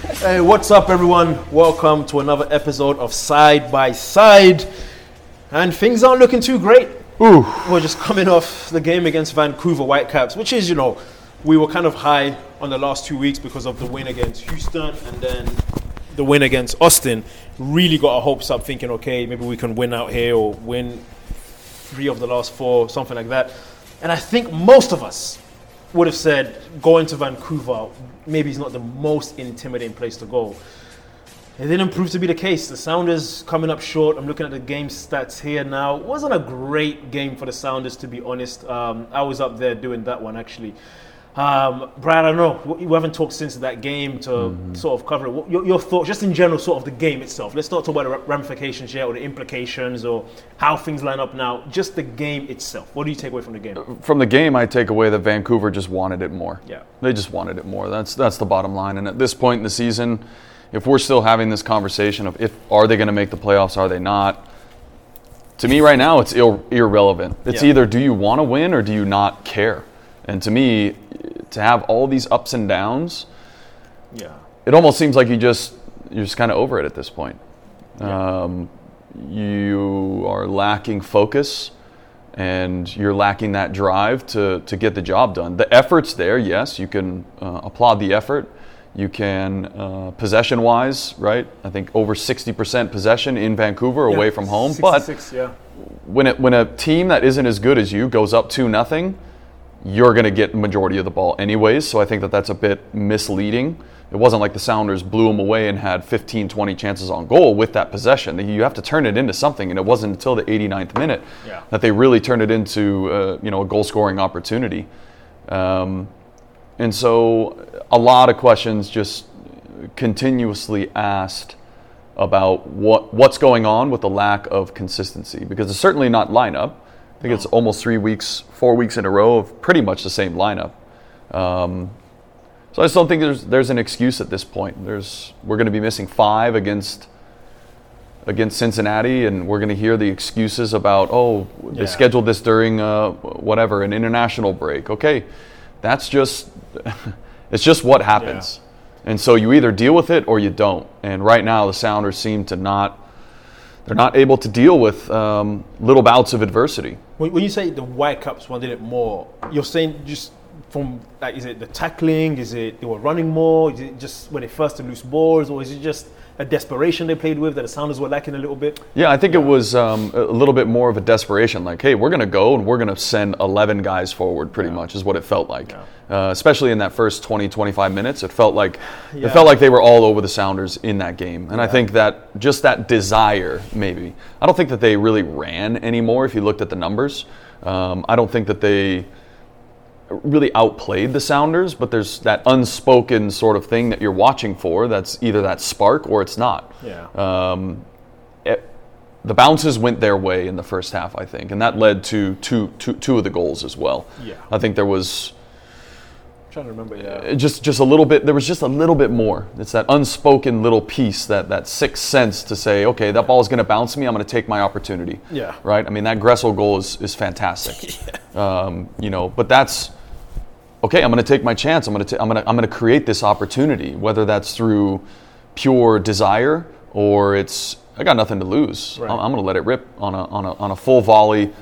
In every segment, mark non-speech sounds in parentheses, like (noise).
Hey, what's up, everyone? Welcome to another episode of Side by Side. And things aren't looking too great. Ooh. We're just coming off the game against Vancouver Whitecaps, which is, you know, we were kind of high on the last two weeks because of the win against Houston and then the win against Austin. Really got our hopes up, thinking, okay, maybe we can win out here or win three of the last four, something like that. And I think most of us would have said going to Vancouver maybe is not the most intimidating place to go. It didn't prove to be the case. The Sounders coming up short. I'm looking at the game stats here now. It wasn't a great game for the Sounders, to be honest. Um, I was up there doing that one actually. Um, Brad, I don't know. We haven't talked since that game to Mm-hmm. sort of cover it. Your, your thoughts, just in general, sort of the game itself. Let's not talk about the ramifications yet or the implications or how things line up now. Just the game itself. What do you take away from the game? From the game, I take away that Vancouver just wanted it more. Yeah. They just wanted it more. That's that's the bottom line. And at this point in the season, if we're still having this conversation of if are they going to make the playoffs, are they not? To me, right now, it's ir- irrelevant. It's Yeah. either do you want to win or do you not care. And to me, to have all these ups and downs, Yeah. it almost seems like you just you're just kind of over it at this point. Um, you are lacking focus, and you're lacking that drive to to get the job done. The effort's there, yes. You can uh, applaud the effort. You can uh, possession wise, right? I think over 60% possession in Vancouver away from home, but yeah. when it, when a team that isn't as good as you goes up two nothing, you're going to get majority of the ball anyways. So I think that that's a bit misleading. It wasn't like the Sounders blew them away and had 15, 20 chances on goal with that possession. You have to turn it into something, and it wasn't until the 89th minute Yeah. that they really turned it into uh, you know a goal scoring opportunity. Um, and so a lot of questions just continuously asked about what what's going on with the lack of consistency because it's certainly not lineup. I think it's almost three weeks, four weeks in a row of pretty much the same lineup. Um, so I just don't think there's there's an excuse at this point. There's we're going to be missing five against against Cincinnati, and we're going to hear the excuses about oh they Yeah. scheduled this during uh, whatever an international break. Okay, that's just (laughs) it's just what happens. And so you either deal with it or you don't. And right now the Sounders seem to not they're not able to deal with um, little bouts of adversity. When, you say the White Whitecaps wanted it more, you're saying just from like, is it the tackling? Is it they were running more? Is it just when they first to loose balls, or is it just a desperation they played with that the Sounders were lacking a little bit? Yeah, I think it was um, a little bit more of a desperation. Like, hey, we're going to go and we're going to send 11 guys forward, pretty much, is what it felt like. Uh, especially in that first 20, 25 minutes, it felt like Yeah. it felt like they were all over the Sounders in that game. And I think that just that desire, maybe. I don't think that they really ran anymore. If you looked at the numbers, um, I don't think that they really outplayed the Sounders, but there's that unspoken sort of thing that you're watching for. That's either that spark or it's not. Yeah. Um, it- the bounces went their way in the first half, I think, and that led to two, two, two of the goals as well. Yeah. I think there was I'm trying to remember. Yeah. uh, just just a little bit. There was just a little bit more. It's that unspoken little piece, that that sixth sense to say, okay, that ball is going to bounce me. I'm going to take my opportunity. Yeah. Right. I mean, that Gressel goal is is fantastic. (laughs) um, you know, but that's okay. I'm going to take my chance. I'm going to I'm going to I'm going to create this opportunity, whether that's through pure desire or it's I got nothing to lose. Right. I'm, I'm going to let it rip on a on a on a full volley,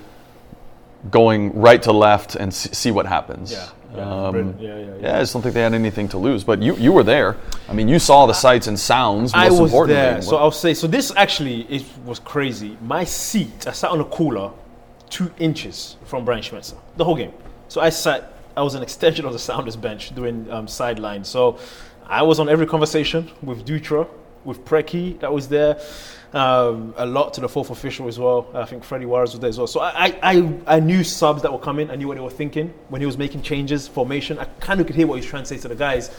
going right to left and see, see what happens. Yeah. Yeah, Um, yeah, yeah, yeah. yeah, I just don't think they had anything to lose. But you, you were there. I mean, you saw the sights and sounds. I was there, so I'll say. So this actually is, was crazy. My seat, I sat on a cooler, two inches from Brian Schmetzer the whole game. So I sat. I was an extension of the Sounders bench doing um, sideline. So I was on every conversation with Dutra, with Preki that was there. Um, a lot to the fourth official as well. I think Freddie Juarez was there as well. So I, I, I, knew subs that were coming. I knew what they were thinking when he was making changes, formation. I kind of could hear what he was trying to say to the guys.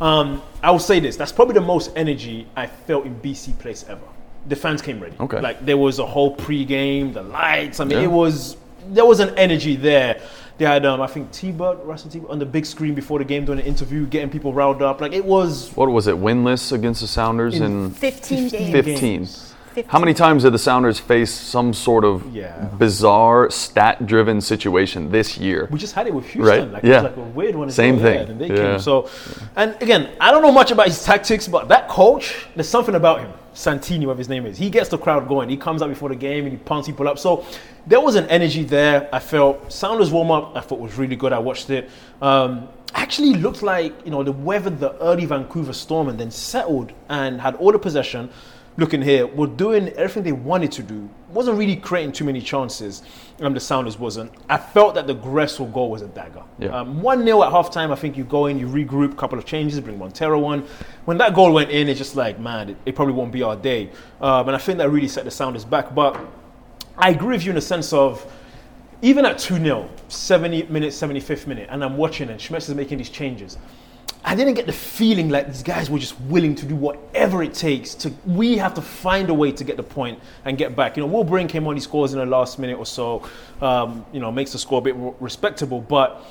Um, I will say this: that's probably the most energy I felt in BC Place ever. the fans came ready. Okay. Like there was a whole pre-game, the lights. I mean, Yeah. it was there was an energy there. They had, um, I think, T-Bird, Russell Teibert on the big screen before the game doing an interview, getting people riled up. Like it was What was it? Winless against the Sounders In in 15 games. 15. 15. How many times did the Sounders face some sort of Yeah. bizarre stat-driven situation this year? We just had it with Houston. Right, Like, It yeah. was like a weird one. as Same thing, Yeah, and they yeah. came. So, and again, I don't know much about his tactics, but that coach, there's something about him. Sartini, whatever his name is. He gets the crowd going. He comes out before the game and he pumps people up. So there was an energy there. I felt Sounders warm up. I thought was really good. I watched it. Um, actually looked like you know they weathered the early Vancouver storm and then settled and had all the possession. Looking here, were doing everything they wanted to do. Wasn't really creating too many chances. Um, the Sounders wasn't. I felt that the Gressel goal was a dagger. Yeah. Um, one 0 at halftime. I think you go in, you regroup, couple of changes, bring Montero on. When that goal went in, it's just like, man, it, it probably won't be our day. Um, and I think that really set the Sounders back. But I agree with you in the sense of even at 2 0, 70 minutes, 75th minute, and I'm watching and Schmetz is making these changes. I didn't get the feeling like these guys were just willing to do whatever it takes to. We have to find a way to get the point and get back. You know, Will Bruin came on, he scores in the last minute or so. Um, you know, makes the score a bit more respectable. But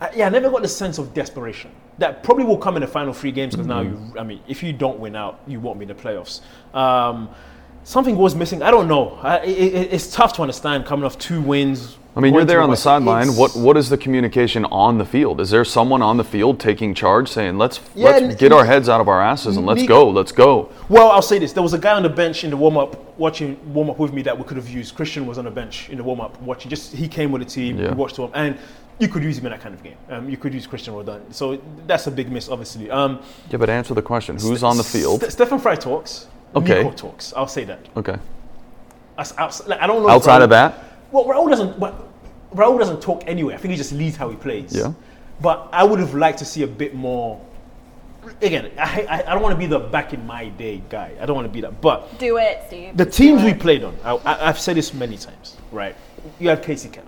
I, yeah, I never got the sense of desperation. That probably will come in the final three games because now you. I mean, if you don't win out, you won't be in the playoffs. Um, something was missing. I don't know. I, it- it's tough to understand coming off two wins. I mean, you're there on the sideline. What what is the communication on the field? Is there someone on the field taking charge, saying, "Let's Yeah, let's get our heads out of our asses and let's go, let's go"? Well, I'll say this: there was a guy on the bench in the warm up, watching warm up with me that we could have used. Christian was on the bench in the warm up, watching. Just he came with the team, Yeah. we watched him, and you could use him in that kind of game. Um, you could use Cristian Roldan, so that's a big miss, obviously. Um, Yeah, but answer the question: Who's on the field? St- Stefan Frei talks. Okay. Nico talks. I'll say that. Okay. As- outs- like, I don't know. Outside of that, Well, Raul doesn't. Well, Raul doesn't talk anyway. I think he just leads how he plays. Yeah. But I would have liked to see a bit more. Again, I, I, I don't want to be the back in my day guy. I don't want to be that. But Do it, Steve. the teams we played on, I, I, I've said this many times, right? You had Kasey Keller.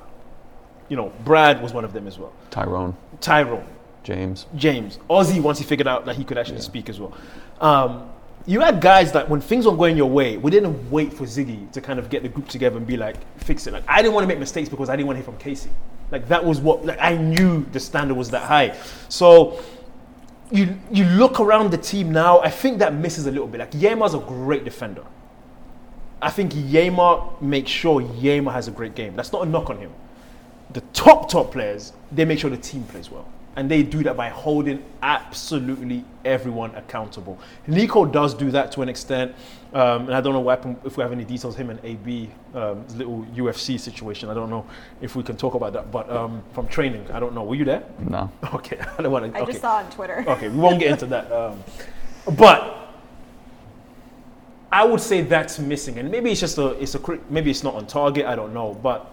You know, Brad was one of them as well. Tyrone, Tyrone, James. James, Ozzy, once he figured out that he could actually speak as well. Um, you had guys that when things weren't going your way, we didn't wait for Sigi to kind of get the group together and be like, fix it. Like I didn't want to make mistakes because I didn't want to hear from Kasey. Like that was what like I knew the standard was that high. So you you look around the team now, I think that misses a little bit. Like Yema's a great defender. I think Yema makes sure Yema has a great game. That's not a knock on him the top top players they make sure the team plays well and they do that by holding absolutely everyone accountable nico does do that to an extent um, and i don't know what happened if we have any details him and ab um, little ufc situation i don't know if we can talk about that but um, from training i don't know were you there No. (laughs) okay i don't want to I okay. just saw on Twitter. (laughs) Okay, we won't get into that. Um, but I would say that's missing, and maybe it's just a, it's a, maybe it's not on target. I don't know, but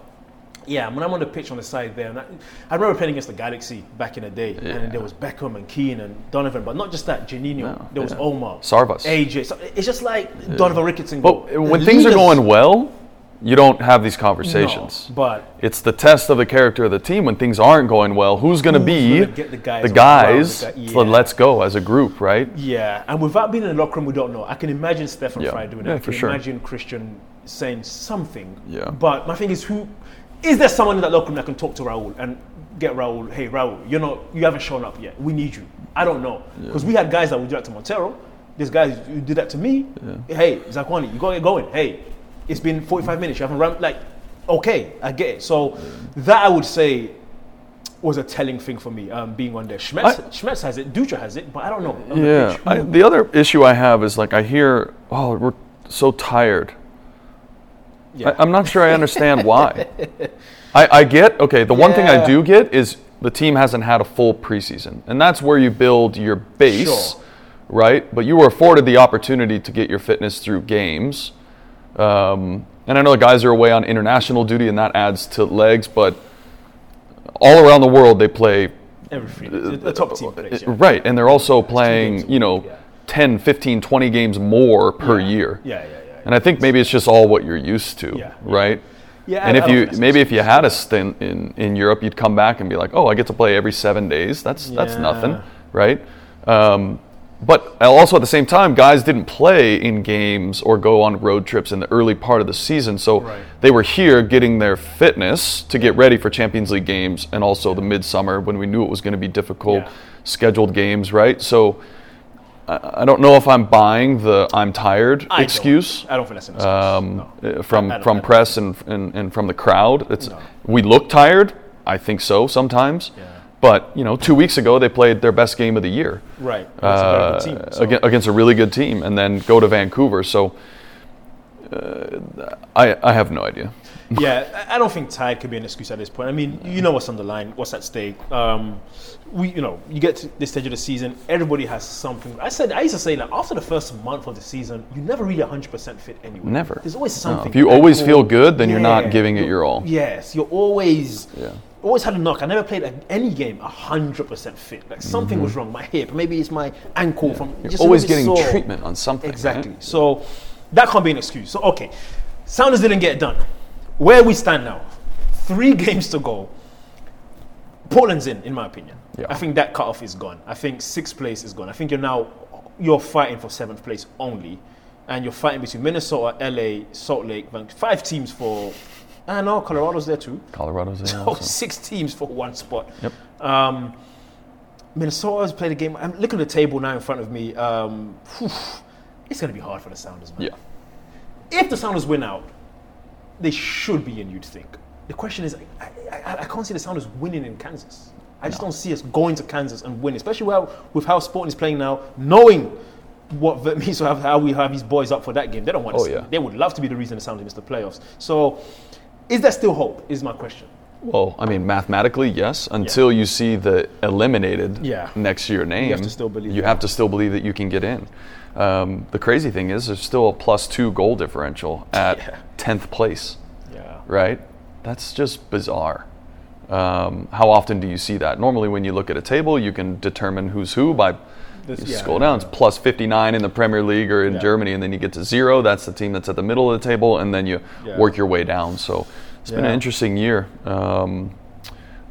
yeah, when I'm on the pitch on the side there, and I, I remember playing against the Galaxy back in the day, Yeah. and there was Beckham and Keane and Donovan, but not just that, Juninho, No, there was yeah. Omar, Sarvas. AJ. So it's just like Donovan Ricketson. But goal. when The things are going well, you don't have these no, conversations. but It's the test of the character of the team when things aren't going well. Who's going to be gonna get the guys the guys? the guy- to yeah. let's go as a group, right? Yeah, and without being in the locker room, we don't know. I can imagine Stefan Yeah. Frei doing Yeah, it. I for can sure. imagine Christian saying something. Yeah. But my thing is, who is there someone in that locker room that can talk to Raul and get Raul? Hey, Raul, you're not, you haven't shown up yet. We need you. I don't know because we had guys that would do that to Montero. There's guys who did that to me. Hey, Zakuani, you gotta get going. Hey, it's been 45 minutes. You haven't run. Like, okay, I get it. So that I would say was a telling thing for me, um, being on there. Schmetz, I- Schmetz has it, Dutra has it, but I don't know. on the Yeah. I, the other issue I have is like I hear, oh, we're so tired. Yeah. I, I'm not sure I understand why. (laughs) I, I get okay. The one thing I do get is the team hasn't had a full preseason, and that's where you build your base, Sure. right? But you were afforded the opportunity to get your fitness through games, um, and I know the guys are away on international duty, and that adds to legs. But all around the world, they play Everything. The, top team plays. Yeah. right, and they're also playing, you know, yeah. 10, 15, 20 games more per Yeah. year. Yeah, yeah, yeah. And I think maybe it's just all what you're used to, Yeah. right? Yeah, And I- if I you maybe if you had a stint in, in Europe, you'd come back and be like, oh, I get to play every seven days. That's that's nothing, right? Um, but also at the same time, guys didn't play in games or go on road trips in the early part of the season. So Right. they were here getting their fitness to get ready for Champions League games and also the midsummer when we knew it was going to be difficult, Yeah. scheduled games, right? So I, I don't know if I'm buying the I'm tired I don't. excuse I don't think that's an excuse. um, no. uh, from I- don't- from press and, and and from the crowd. It's No. we look tired. I think so sometimes. Yeah. But you know, two weeks ago they played their best game of the year Right. Uh, team. so- against a really good team, and then go to Vancouver. So uh, I I have no idea. (laughs) yeah, I don't think tired could be an excuse at this point. I mean, you know what's on the line, what's at stake. Um, we, you know, you get to this stage of the season, everybody has something. I said, I used to say that after the first month of the season, you never really 100% fit anyway. Never. There's always No, something. if you always feel good, then you're not giving it your all. Yes, you're always. Yeah. Always had a knock. I never played like, any game 100% fit. Like something was wrong. My hip, maybe it's my ankle from. Mm-hmm. You're just always getting sore. treatment on something. Exactly. right? So that can't be an excuse. So okay, Sounders didn't get it done. Where we stand now, three (laughs) games to go. Portland's in, in my opinion. Yeah. I think that cutoff is gone. I think sixth place is gone. I think you're now you're fighting for seventh place only, and you're fighting between Minnesota, LA, Salt Lake, Vancouver. five teams for. I know Colorado's there too. Colorado's there. (laughs) So also. six teams for one spot. Yep. Um, Minnesota's played a game. I'm looking at the table now in front of me. Um, whew, it's going to be hard for the Sounders, man. Yeah. If the Sounders win out, they should be in, you'd think. The question is, I, I, I can't see the Sounders winning in Kansas. I just don't see us going to Kansas and winning, especially with how, with how Sporting is playing now, knowing what (laughs) Vermes have, how we have these boys up for that game. They don't want to Oh, see yeah. They would love to be the reason the Sounders miss the playoffs. So, is there still hope? Is my question. Well, I mean, mathematically, yes. Until you see the eliminated Yeah. next to your name, to still believe you have to still believe that you can get in. Um, the crazy thing is, there's still a plus two goal differential at Yeah. tenth place, Yeah. right? That's just bizarre. Um, how often do you see that? Normally, when you look at a table, you can determine who's who by This- you yeah, scroll yeah, down. It's plus 59 in the Premier League or in Yeah. Germany, and then you get to zero. That's the team that's at the middle of the table, and then you Yeah. work your way down. So it's been an interesting year. Um,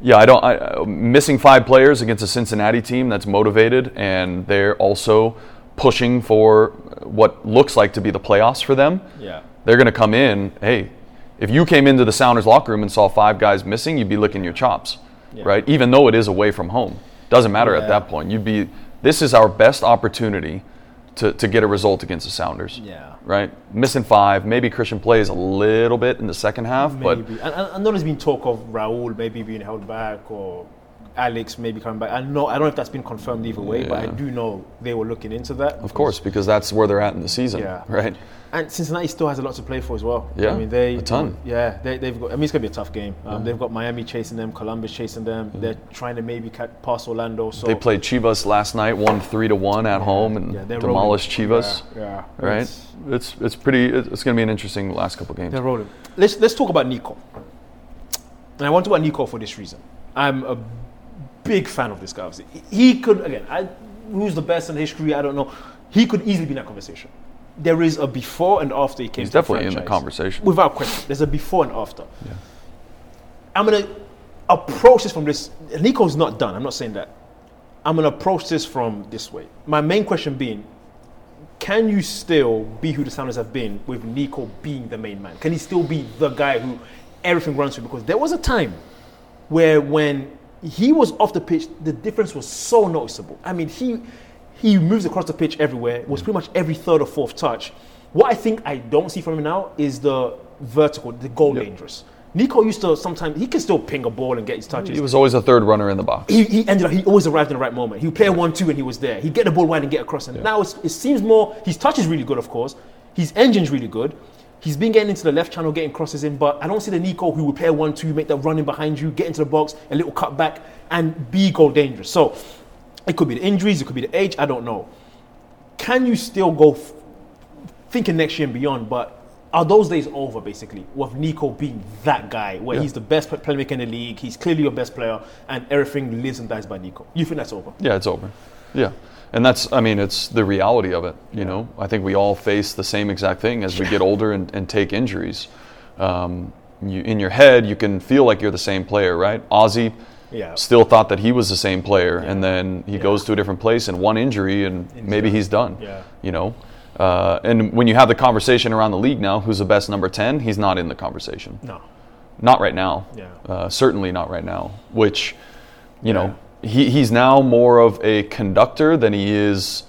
yeah, I don't. I, uh, missing five players against a Cincinnati team that's motivated, and they're also pushing for what looks like to be the playoffs for them. Yeah. They're going to come in. Hey, if you came into the Sounders locker room and saw five guys missing, you'd be licking your chops, Yeah. right? Even though it is away from home, doesn't matter at that point. You'd be. This is our best opportunity to, to get a result against the Sounders. Yeah. Right. Missing five. Maybe Christian plays a little bit in the second half, but Maybe. And, and I know there's been talk of Raul maybe being held back or Alex maybe coming back. I know I don't know if that's been confirmed either way, but I do know they were looking into that. of course, because that's where they're at in the season. Yeah. Right. And Cincinnati still has a lot to play for as well. Yeah, I mean they a ton. Yeah, they, they've got. I mean it's gonna be a tough game. Um, They've got Miami chasing them, Columbus chasing them. They're trying to maybe pass Orlando. So They played Chivas last night, won three to one at home, and yeah, demolished rolling. Chivas. Yeah, yeah. Right. It's- It's it's pretty. It's going to be an interesting last couple games. They're rolling. Let's let's talk about Nico. And I want to talk about Nico for this reason. I'm a big fan of this guy. Obviously. He could again. I, who's the best in history? I don't know. He could easily be in that conversation. There is a before and after he came. He's to the definitely in the conversation. without question. There's a before and after. I'm gonna approach this from this. Nico's not done. I'm not saying that. I'm gonna approach this from this way. My main question being, can you still be who the Sounders have been with Nico being the main man? Can he still be the guy who everything runs through? Because there was a time where when he was off the pitch, the difference was so noticeable. I mean, he he moves across the pitch everywhere. Was mm. pretty much every third or fourth touch. What I think I don't see from him now is the vertical, the goal dangerous. Nico used to sometimes he can still ping a ball and get his touches. He was always a third runner in the box. he, he ended up, he always arrived in the right moment. He would play a one two and he was there. He'd get the ball wide and get across. And now it's, it seems more, his touch is really good, of course. His engine's really good. He's been getting into the left channel, getting crosses in, but I don't see the Nico who would play one two, make that running behind you, get into the box, a little cut back, and be goal dangerous. So it could be the injuries, it could be the age, I don't know. Can you still go f- thinking next year and beyond, but are those days over basically with Nico being that guy where Yeah. he's the best playmaker in the league, he's clearly your best player, and everything lives and dies by Nico? You think that's over? Yeah, it's over. Yeah. And that's, I mean, it's the reality of it. You know, I think we all face the same exact thing as we get older and, and take injuries. Um, you, in your head, you can feel like you're the same player, right? Ozzy, Yeah. still thought that he was the same player, and then he goes to a different place and one injury, and maybe he's done. Yeah. You know, uh, and when you have the conversation around the league now, who's the best number ten? He's not in the conversation. No. Not right now. Yeah. Uh, certainly not right now. Which, you know, he, he's now more of a conductor than he is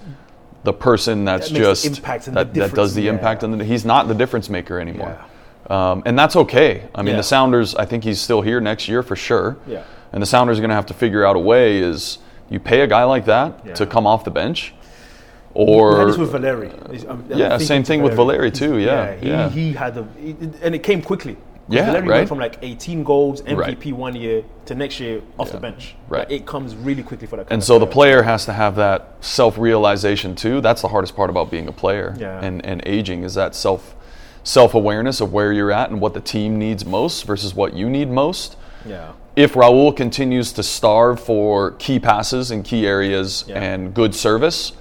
the person that's That just impact and the that, that does the difference, impact yeah. and the, he's not the difference maker anymore. Um, and that's okay. I mean, Yeah. the Sounders. I think he's still here next year for sure. Yeah. And the Sounders are going to have to figure out a way. Is you pay a guy like that Yeah. to come off the bench, or this with Valeri. Yeah, same thing with Valeri too, yeah, he, yeah. he had he- and it came quickly. Yeah, Valeri right. went from like 18 goals, MVP Right. one year to next year off the bench. right. Like, it comes really quickly for that. And so the player has to have that self-realization too. That's the hardest part about being a player Yeah. and, and aging is that self self-awareness of where you're at and what the team needs most versus what you need most. Yeah. If Raul continues to starve for key passes in key areas Yeah. and good service, Yeah.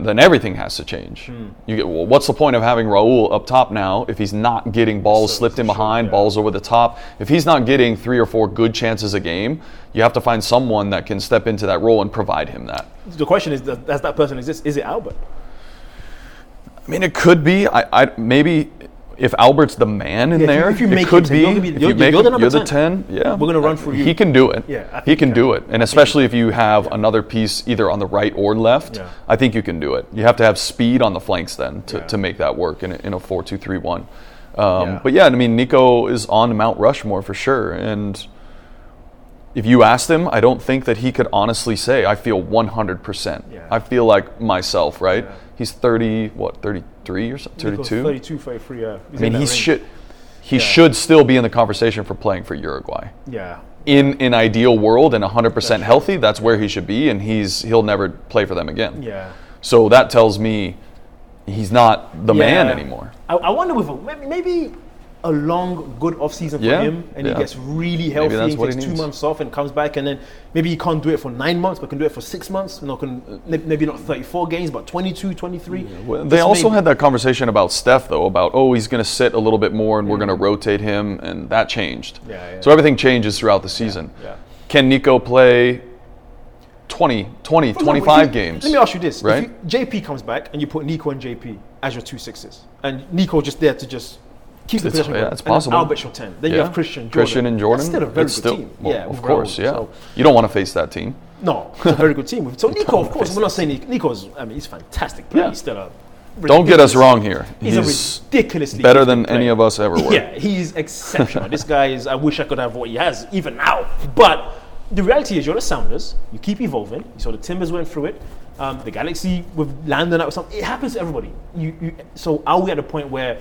Then everything has to change. Hmm. You get well, what's the point of having Raul up top now if he's not getting balls So- slipped in sure, behind, yeah. balls over the top? If he's not getting three or four good chances a game, you have to find someone that can step into that role and provide him that. The question is, does, does that person exist? Is it Albert? I mean, it could be. I, I maybe if Albert's the man in Yeah, if you- there, if you it could be. you're be- if you're- make you're the him- number you're the 10. Yeah, We're gonna run for you. He can do it. Yeah, he can he do it, and especially if you have another piece either on the right or left, Yeah. I think you can do it. You have to have speed on the flanks then to, Yeah. to make that work in a, in a four two three one. Um, Yeah. But yeah, I mean, Nico is on Mount Rushmore for sure, and if you asked him, I don't think that he could honestly say, I feel 100%. Yeah. I feel like myself, right? Yeah. He's 30, what, 33 or something? 32? 32, 33, yeah. He's I mean, he range. should he Yeah. should still be in the conversation for playing for Uruguay. Yeah. In an ideal world and 100% healthy, that's where he should be, and he's he'll never play for them again. Yeah. So that tells me he's not the man anymore. I, I wonder if maybe a long, good off season for Yeah, him, and yeah. he gets really healthy, that's and what he takes two needs. months off, and comes back, and then maybe he can't do it for nine months, but can do it for six months. Know, can maybe not 34 games, but 22, 23. Well, They also maybe- had that conversation about Steph, though, about, oh, he's going to sit a little bit more and we're going to rotate him, and that changed. Yeah, yeah. So everything changes throughout the season. yeah. Can Nico play 20, 20 For example, 25 if you- games? Let me ask you this: right? If you, JP comes back and you put Nico and JP as your two sixes, and Nico just there to just keep the It's- possession, yeah, going, it's possible. Albert's your ten. Then you Yeah. have Christian, Jordan. Christian and Jordan. That's still a very it's good still- team. well, yeah, of course, Raul. yeah. So, You don't want to face that team. (laughs) no, it's a very good team. So Nico, of course, we're not saying Nico- Nico's. I mean, he's a fantastic player. Yeah. He's still a. Don't get us wrong here. He's, He's a ridiculously better than any of us ever were. (laughs) Yeah, he's exceptional. this guy is. I wish I could have what he has even now. But the reality is, you're the Sounders. You keep evolving. You saw the Timbers went through it. Um, the Galaxy with Landon, that was something. It happens to everybody. You, you, so are we at a point where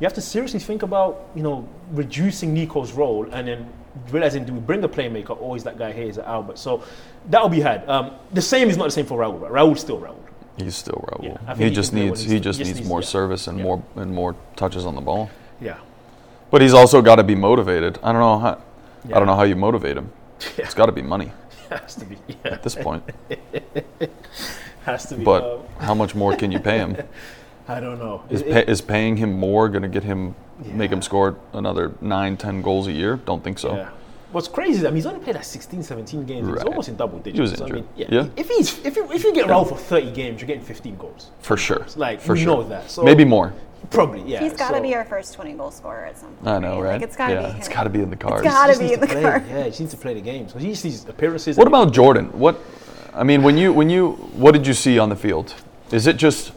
you have to seriously think about, you know, reducing Nico's role and then realizing, do we bring a playmaker or is that guy here is Albert? So that'll be had. Um, the same is not the same for Raul. Right? Raul's still Raul. He's still Raul. Yeah, he he just can do what needs he just needs needs- more yeah. service and Yeah. more and more touches on the ball. Yeah. But he's also got to be motivated. I don't know how I don't know how you motivate him. (laughs) It's got to be money (laughs) has to be. Yeah. at this point. (laughs) Has to be. But um, how much more can you pay him? I don't know. Is, It- pay, is paying him more going to get him make him score another nine, ten goals a year? Don't think so. Yeah. What's crazy is I mean, he's only played like 16, 17 games. He's almost in double digits. He was So, I injured. mean, yeah. Yeah. If he's if you, if you get Raul for 30 games, you're getting 15 goals. For sure. Like For we sure. know that. So Maybe more. Probably, yeah. He's got to so- be our first 20 goal scorer at some point. I know, right? Like, it's got to yeah, be. it's him. got to be in the cards. It's got to be in the play. car. Yeah, he needs to play the games. So he needs these appearances. What about Jordan? What I mean, when you when you what did you see on the field? Is it just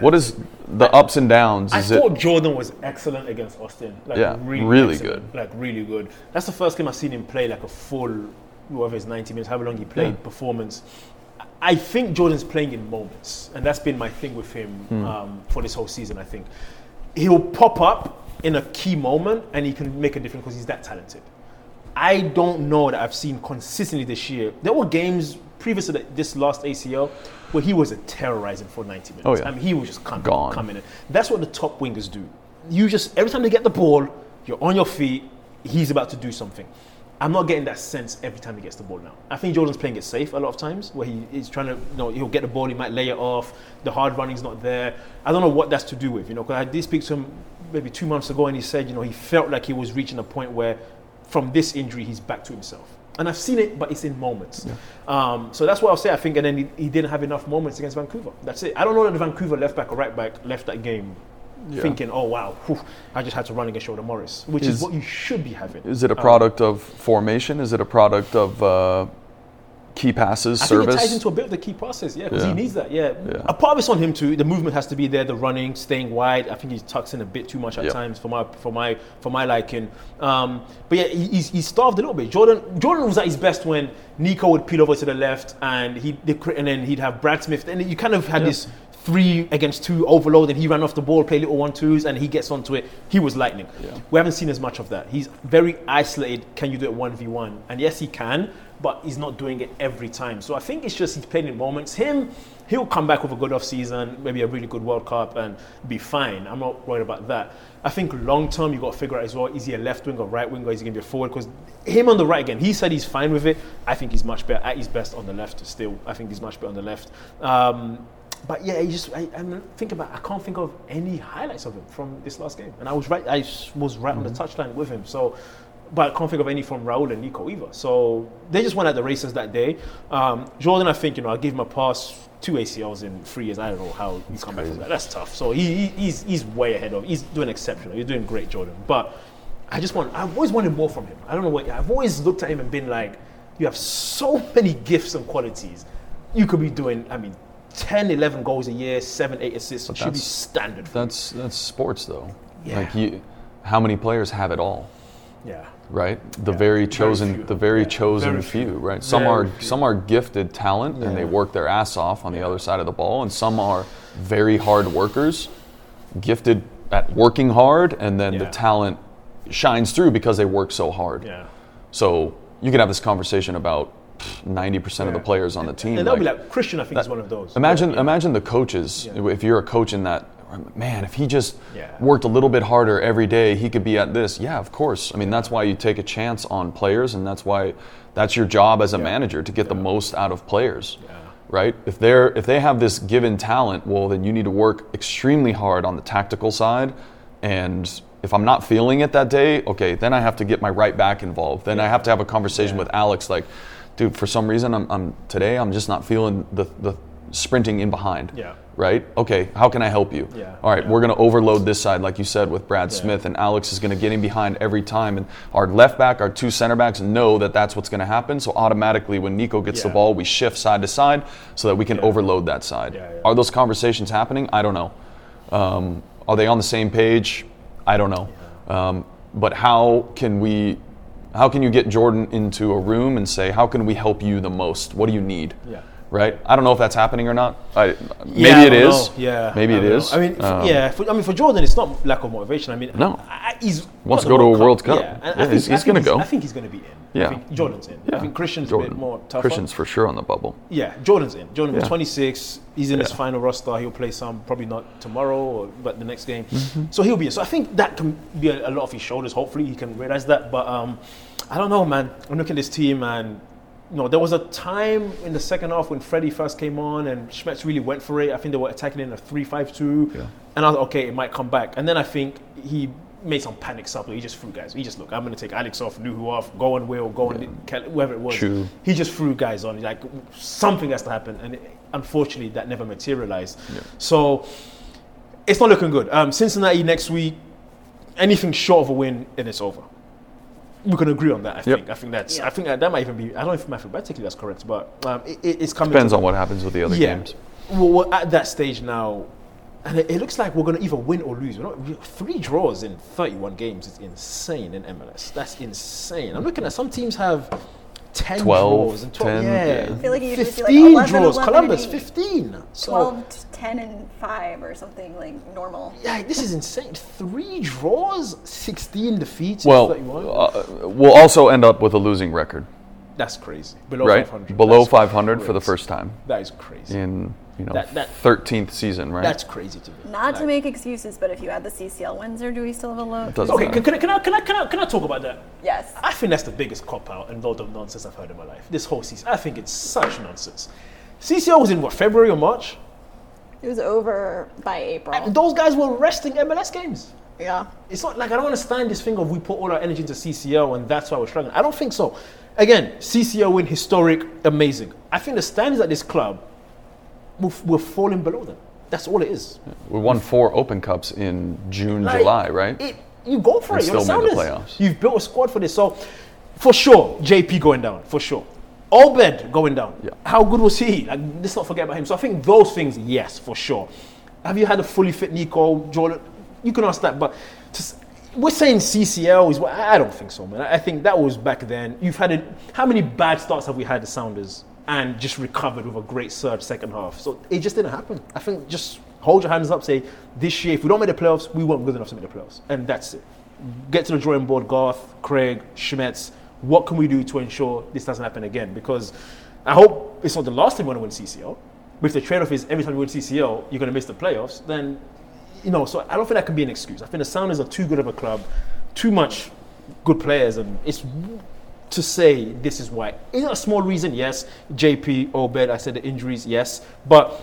what is the ups and downs? I Is it thought Jordan was excellent against Austin. Like Yeah, really, really excellent. good. Like really good. That's the first game I've seen him play like a full, whatever it's 90 minutes, however long he played, Yeah. performance. I think Jordan's playing in moments, and that's been my thing with him Hmm. um, for this whole season. I think he'll pop up in a key moment, and he can make a difference because he's that talented. I don't know that I've seen consistently this year. There were games previous to the, this last ACL where he was a terrorizing for 90 minutes. Oh, yeah. I mean, he was just coming, Gone. coming in. That's what the top wingers do. You just every time they get the ball, you're on your feet. He's about to do something. I'm not getting that sense every time he gets the ball now. I think Jordan's playing it safe a lot of times, where he is trying to, you know, he'll get the ball, he might lay it off. The hard running's not there. I don't know what that's to do with, you know, because I did speak to him maybe two months ago, and he said, you know, he felt like he was reaching a point where from this injury, he's back to himself. And I've seen it, but it's in moments. Um, so that's what I'll say. I think, and then he, he didn't have enough moments against Vancouver. That's it. I don't know that the Vancouver left back or right back left that game thinking, "Oh wow, whew, I just had to run against Jordan Morris," which is, Is- what you should be having. Is it a Um, product of formation? Is it a product of uh, key passes, I think it ties into a bit of the key process, yeah, because Yeah. he needs that, yeah. Yeah. A part of it's on him too. The movement has to be there, the running, staying wide. I think he tucks in a bit too much at Yeah. times for my for my for my liking. Um, but yeah, he, he's, he's starved a little bit. Jordan Jordan was at his best when Nico would peel over to the left and he and then he'd have Brad Smith, and you kind of had this three against two overload, and he ran off the ball, play little one twos, and he gets onto it. He was lightning. We haven't seen as much of that. He's very isolated. Can you do it one v one? And yes, he can, but he's not doing it every time. So I think it's just he's playing in moments. Him, he'll come back with a good off season, maybe a really good World Cup, and be fine. I'm not worried about that. I think long term you've got to figure out as well: is he a left wing or right wing, or is he going to be a forward? Because him on the right again, he said he's fine with it. I think he's much better at his best on the left. Still, I think he's much better on the left. Um, but yeah, he just I, I'm thinking about. I can't think of any highlights of him from this last game, and I was right. I was right on the touchline with him. So, but I can't think of any from Raul and Nico either. So they just went at the races that day. Um, Jordan, I think you know, I give him a pass. Two ACLs in three years. I don't know how he's come back from that. That's tough. So he, he, he's he's way ahead of. He's doing exceptional. He's doing great, Jordan. But I just want. I've always wanted more from him. I don't know what. I've always looked at him and been like, you have so many gifts and qualities. You could be doing. I mean. 10, 11 goals a year, 7, 8 assists should be standard. For That's that's sports though. Yeah. Like you, how many players have it all? Yeah. right? The Yeah, very very chosen, few. the very Yeah, chosen very few, few. right? Some Very are few. some are gifted talent and they work their ass off on the other side of the ball, and some are very hard workers, gifted at working hard, and then the talent shines through because they work so hard. Yeah. So you can have this conversation about ninety percent of the players on the team. And they'll be like- like, Christian, I think, is one of those. Imagine, Yeah. imagine the coaches. Yeah. If you're a coach in that, man, if he just Yeah. worked a little bit harder every day, he could be at this. Yeah, of course. I mean, that's why you take a chance on players, and that's why that's your job as a manager to get the most out of players. Right? If they're if they have this given talent, well, then you need to work extremely hard on the tactical side, and if I'm not feeling it that day, okay, then I have to get my right back involved. Then I have to have a conversation with Alex, like, dude, for some reason, I'm, I'm today I'm just not feeling the the sprinting in behind. Yeah. Right? Okay, how can I help you? Yeah. All right, Yeah. we're going to overload this side, like you said, with Brad Smith, and Alex is going to get in behind every time. And our left back, our two center backs know that that's what's going to happen. So automatically, when Nico gets the ball, we shift side to side so that we can Yeah. overload that side. Yeah, yeah. Are those conversations happening? I don't know. Um, are they on the same page? I don't know. Um, but how can we? How can you get Jordan into a room and say, "How can we help you the most? What do you need?" Yeah. Right. I don't know if that's happening or not. I, maybe Yeah, I it know. Yeah, Maybe it know. is. I mean, Um, yeah. For, I mean, for Jordan, it's not lack of motivation. I mean, No. I, he's Wants to go to a World Cup. Yeah, Yeah, think- he's- he's gonna go. I think he's going to be in. Yeah. I think Jordan's in. Yeah. I think Christian's a bit more tougher. Christian's for sure on the bubble. Yeah, Jordan's in. Jordan was Yeah. 26. He's in his final roster. He'll play some, probably not tomorrow, or, but the next game. Mm-hmm. So he'll be in. So I think that can be a, a lot of his shoulders. Hopefully, he can realize that. But um, I don't know, man. I'm looking at this team, and you know, there was a time in the second half when Freddie first came on, and Schmetz really went for it. I think they were attacking in a 3-5-2, Yeah. and I was okay. It might come back. And then I think he made some panic stuff. He just threw guys. He just look. I'm going to take Alex off, Nouhou off, go on Will, go on Kelly, whoever it was. Chu. He just threw guys on. Like something has to happen, and it, unfortunately, that never materialized. So it's not looking good. Um, Cincinnati next week, anything short of a win, and it's over. We can agree on that. I think. I think that's. I think that, that might even be. I don't know if mathematically that's correct, but um, it, it- it's coming. Depends to, on what happens with the other yeah. games. Well, we're at that stage now, and it, it looks like we're going to either win or lose. We're not, we- three draws in 31 games is insane in MLS. That's insane. I'm looking at some teams have 10 12, draws and 12. 10, yeah. yeah. I feel like you usually see, like, 15 11, draws. 11, Columbus, 15. So, 12, 10, and 5 or something like normal. yeah, this is insane. Three draws, 16 defeats Well, uh, we'll also end up with a losing record, That's crazy. Below right? 500. Below That's 500 for the first time That is crazy. in you know That- that- 13th season, right? That's crazy to me. Not to make excuses, but if you add the CCL wins, or do we still have a low? Okay, can, can, I- can, I, can, I, can, I, can I talk about that? Yes. I think that's the biggest cop out and load of nonsense I've heard in my life. This whole season. I think it's such nonsense. CCL was in what, February or March? It was over by April. And those guys were resting MLS games. Yeah. It's not like I don't understand this thing of we put all our energy into CCL and that's why we're struggling. I don't think so. Again, CCL win historic, amazing. I think the standards at this club we're, we're falling below them. That's all it is. We won four Open Cups in June, Like, July, right? It, you go for And it. Still made the playoffs. You've built a squad for this. So, for sure, JP going down. For sure. Obed going down. Yeah. How good was he? Like, let's not forget about him. So, I think those things, yes, for sure. Have you had a fully fit Nico, Jordan? You can ask that. But we're saying CCL is what I don't think so, man. I think that was back then. You've had a, how many bad starts have we had the Sounders and just recovered with a great surge second half? So it just didn't happen. I think just hold your hands up, say this year if we don't make the playoffs, we weren't good enough to make the playoffs, and that's it. Get to the drawing board, Garth, Craig, Schmetz. What can we do to ensure this doesn't happen again? Because I hope it's not the last time we want to win CCL. But if the trade-off is every time you win CCL, you're going to miss the playoffs, then you know, so I don't think that can be an excuse. I think the Sounders are too good of a club, too much good players, and it's to say this is why. Is a small reason? Yes. JP, Obed, I said the injuries, yes. But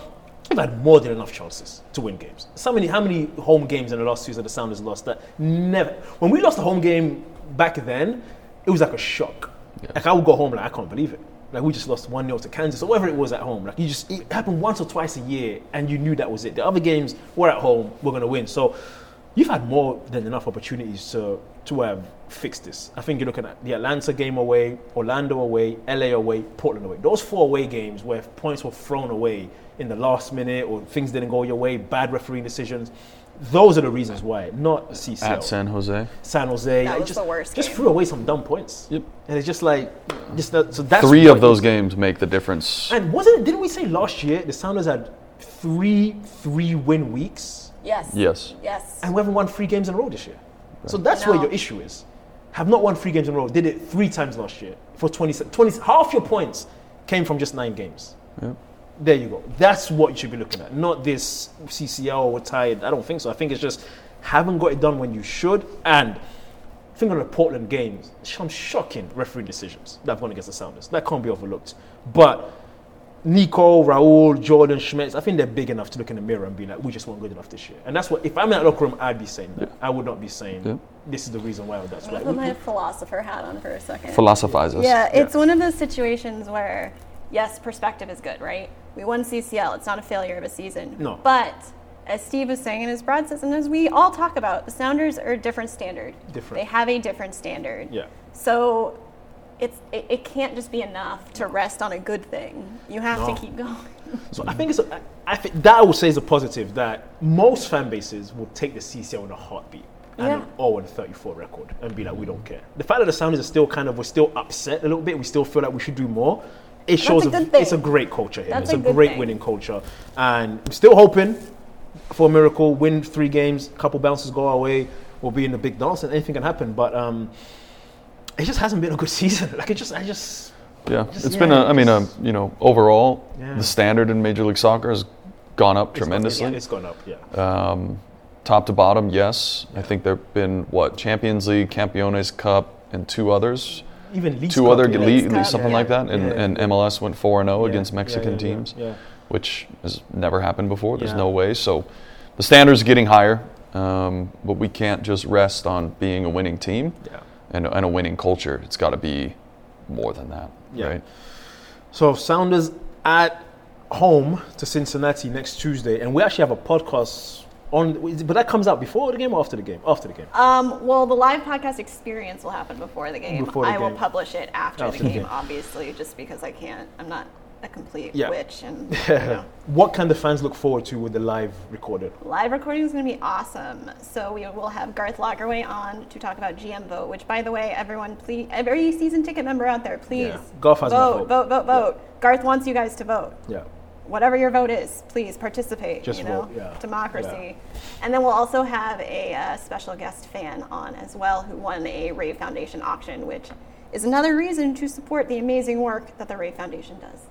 they've had more than enough chances to win games. So many, how many home games in the last season the Sounders lost that never. When we lost a home game back then, it was like a shock. Like I would go home like I can't believe it. Like we just lost one 0 to Kansas or whatever it was at home. Like you just it happened once or twice a year, and you knew that was it. The other games were at home, we're gonna win. So you've had more than enough opportunities to to um, have fixed this. I think you're looking at the Atlanta game away, Orlando away, LA away, Portland away. Those four away games where points were thrown away in the last minute or things didn't go your way, bad refereeing decisions. Those are the reasons why, not CCL. At San Jose. San Jose. That was just, the worst Just game. threw away some dumb points. Yep. And it's just like, just that, so that's Three of those is- games make the difference. And wasn't it? didn't we say last year the Sounders had three three win weeks, Yes. Yes. Yes. and we haven't won three games in a row this year. So that's where your issue is. Have not won three games in a row. Did it three times last year for 20, 20 half your points came from just nine games. There you go. That's what you should be looking at, not this CCL we're tired. I don't think so. I think it's just haven't got it done when you should. And think of the Portland games, some shocking referee decisions that have gone against the Sounders. That can't be overlooked. But Nico, Raul, Jordan, Schmetz, I think they're big enough to look in the mirror and be like, we just weren't good enough this year. And that's what, if I'm in that locker room, I'd be saying that. I would not be saying, Yeah. this is the reason why or that's why. I'll put my philosopher hat on for a second. Philosophizes. Yeah, it's one of those situations where, yes, perspective is good, right? We won CCL. It's not a failure of a season. No. But as Steve was saying in his broad says, and as we all talk about, the Sounders are a different standard. Different. They have a different standard. Yeah. So it's it, it can't just be enough to rest on a good thing. You have No. to keep going. (laughs) So I think it's a, I think that I would say is a positive that most fan bases will take the CCL in a heartbeat and Yeah. an 0 and 34 record and be like, we don't care. The fact that the Sounders are still kind of we're still upset a little bit, we still feel like we should do more. It shows a thing. it's a great culture here. That's it's a a, great thing. winning culture, and I'm still hoping for a miracle. Win three games, couple bounces go our way, we'll be in the big dance, and anything can happen. But um, it just hasn't been a good (laughs) season. Like it just, I just. Yeah, Just- it's yeah, been a. I mean, a, you know, overall, Yeah. the standard in Major League Soccer has gone up it's gone- tremendously. It's gone up, yeah. Um, top to bottom, yes. I think there've been what Champions League, Campeones Cup, and two others. Even Leagues two Cup, other yeah. le- Leagues Cup, something yeah. like that, and, Yeah. and MLS went four and zero Yeah, against yeah, Mexican yeah, yeah, teams, yeah. which has never happened before. There's Yeah. no way. So the standards getting higher, um, but we can't just rest on being a winning team Yeah. And, and a winning culture. It's got to be more than that, Yeah. right? So Sounders at home to Cincinnati next Tuesday, and we actually have a podcast on. But that comes out before the game or after the game? After the game. Um, well, the live podcast experience will happen before the game. Before the I will publish it after, After the the game, game. obviously, just because I can't. I'm not a complete Yeah. witch, and (laughs) you know. what can the fans look forward to with the live recorded? Live recording is going to be awesome. So we will have Garth Lagerwey on to talk about GM vote. Which, by the way, everyone, please, every season ticket member out there, please Yeah. Garth has my vote, vote. vote, vote, vote. Garth wants you guys to vote. Yeah. Whatever your vote is, please participate. Just you know, vote, yeah. democracy. And then we'll also have a uh, special guest fan on as well, who won a Rave Foundation auction, which is another reason to support the amazing work that the Rave Foundation does.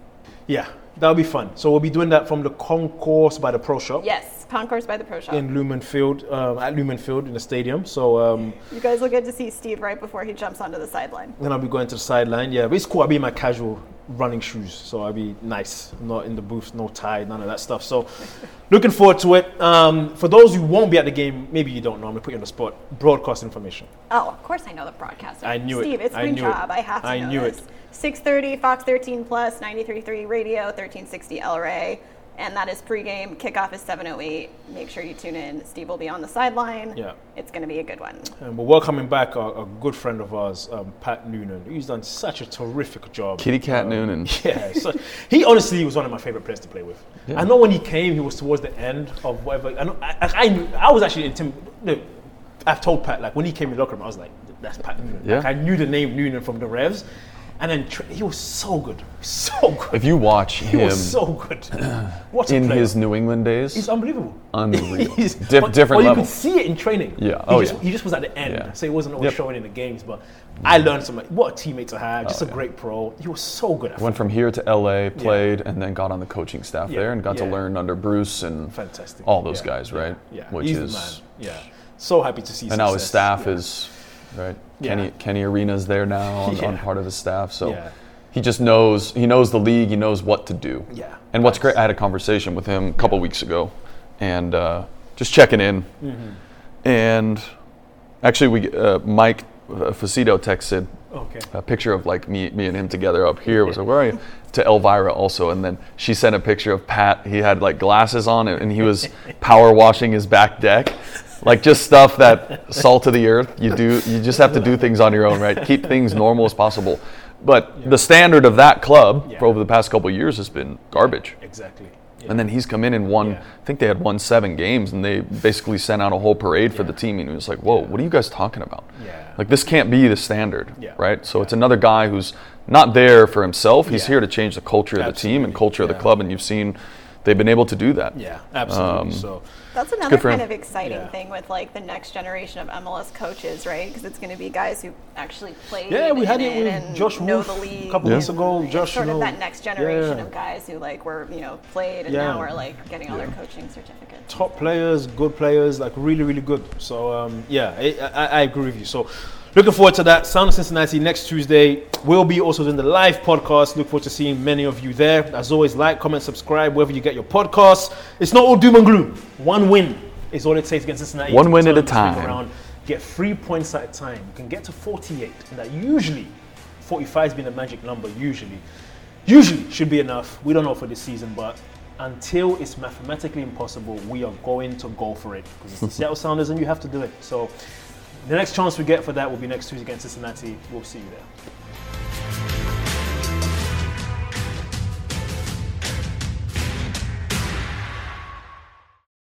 Yeah, that'll be fun. So we'll be doing that from the concourse by the Pro Shop Yes, Concourse by the Pro Shop. in Lumen Field, um, at Lumen Field in the stadium. So um, you guys will get to see Steve right before he jumps onto the sideline. then I'll be going to the sideline. Yeah, but it's cool. I'll be in my casual running shoes, so I'll be nice. Not in the booth, no tie, none of that stuff. So, (laughs) looking forward to it. Um, for those who won't be at the game, maybe you don't know. I'm gonna put you on the spot. Broadcast information. Oh, of course I know the broadcaster. I knew it. Steve, it's I my knew it. job. I have to I know knew this. it. 6:30 Fox 13 Plus, 93.3 Radio, 1360 LRA, and that is pregame. Kickoff is 7:08. Make sure you tune in. Steve will be on the sideline. Yeah. It's going to be a good one. And we're welcoming back a, a good friend of ours, um, Pat Noonan. He's done such a terrific job. Kitty Cat Um, Noonan. (laughs) Yeah, so he honestly was one of my favorite players to play with. Yeah. I know when he came, he was towards the end of whatever. I know, I, I, I, knew- I was actually intimidated. No, I've told Pat like when he came in the locker room, I was like, "That's Pat Noonan." Yeah. Like, I knew the name Noonan from the Revs, and then tra- he was so good, (laughs) so good. If you watch he him was so good. (clears throat) What a in player. his New England days, He's unbelievable. Unreal. (laughs) He's- Dif- but- different but you could see it in training. Yeah. He Oh, just, yeah. He just was at the end, Yeah. so he wasn't always Yep. showing in the games. But I learned some. like, What a teammate to have! Just Oh, a yeah. great pro. He was so good. At went from here to LA, played, and then got on the coaching staff Yeah, there and got to learn under Bruce and fantastic. all those Yeah, guys, right? Yeah, Which he's is. Yeah, so happy to see. and now his staff Yeah. is right. Yeah. Kenny Kenny Arena's there now on, (laughs) on part of his staff, so Yeah. he just knows he knows the league. He knows what to do. Yeah. And what's Nice. great, I had a conversation with him a couple weeks ago, and uh, just checking in, Mm-hmm. and actually we uh, Mike uh, Fucito texted Okay. a picture of like me, me and him together up here. Was like, where are you? (laughs) To Elvira also, and then she sent a picture of Pat. He had like glasses on, and he was power washing his back deck, like just stuff that salt of the earth. You do. You just have to do things on your own, right? Keep things normal as possible. But the standard of that club Yeah. for over the past couple of years has been garbage. Exactly. Yeah. And then he's come in and won. Yeah. I think they had won seven games, and they basically sent out a whole parade for the team. And it was like, "Whoa, Yeah. what are you guys talking about? Yeah. Like this can't be the standard, Yeah. right? So Yeah. it's another guy who's not there for himself. He's Yeah. here to change the culture of the team and Absolutely. culture of the club. And you've seen they've been able to do that. yeah, absolutely. Um, so That's another kind him. of exciting Yeah. thing with like the next generation of MLS coaches, right? Because it's going to be guys who actually played. Yeah, we had it with Josh know Wolff the a league. couple weeks ago. It's Josh, sort you of that next generation yeah. of guys who like were you know played and Yeah. now are like getting all their coaching certificates. top players, good players, like really, really good. So um, yeah, I, I, I agree with you. So looking forward to that. Sound of Cincinnati next Tuesday. We'll be also doing the live podcast. Look forward to seeing many of you there. As always, like, comment, subscribe wherever you get your podcasts. It's not all doom and gloom. One win is all it takes against Cincinnati. One win at a time. Around, get three points at a time. You can get to 48, and that usually 45 has been the magic number. Usually, usually should be enough. We don't know for this season, but until it's mathematically impossible, we are going to go for it because it's the (laughs) Seattle Sounders, and you have to do it. So, the next chance we get for that will be next Tuesday against Cincinnati. We'll see you there.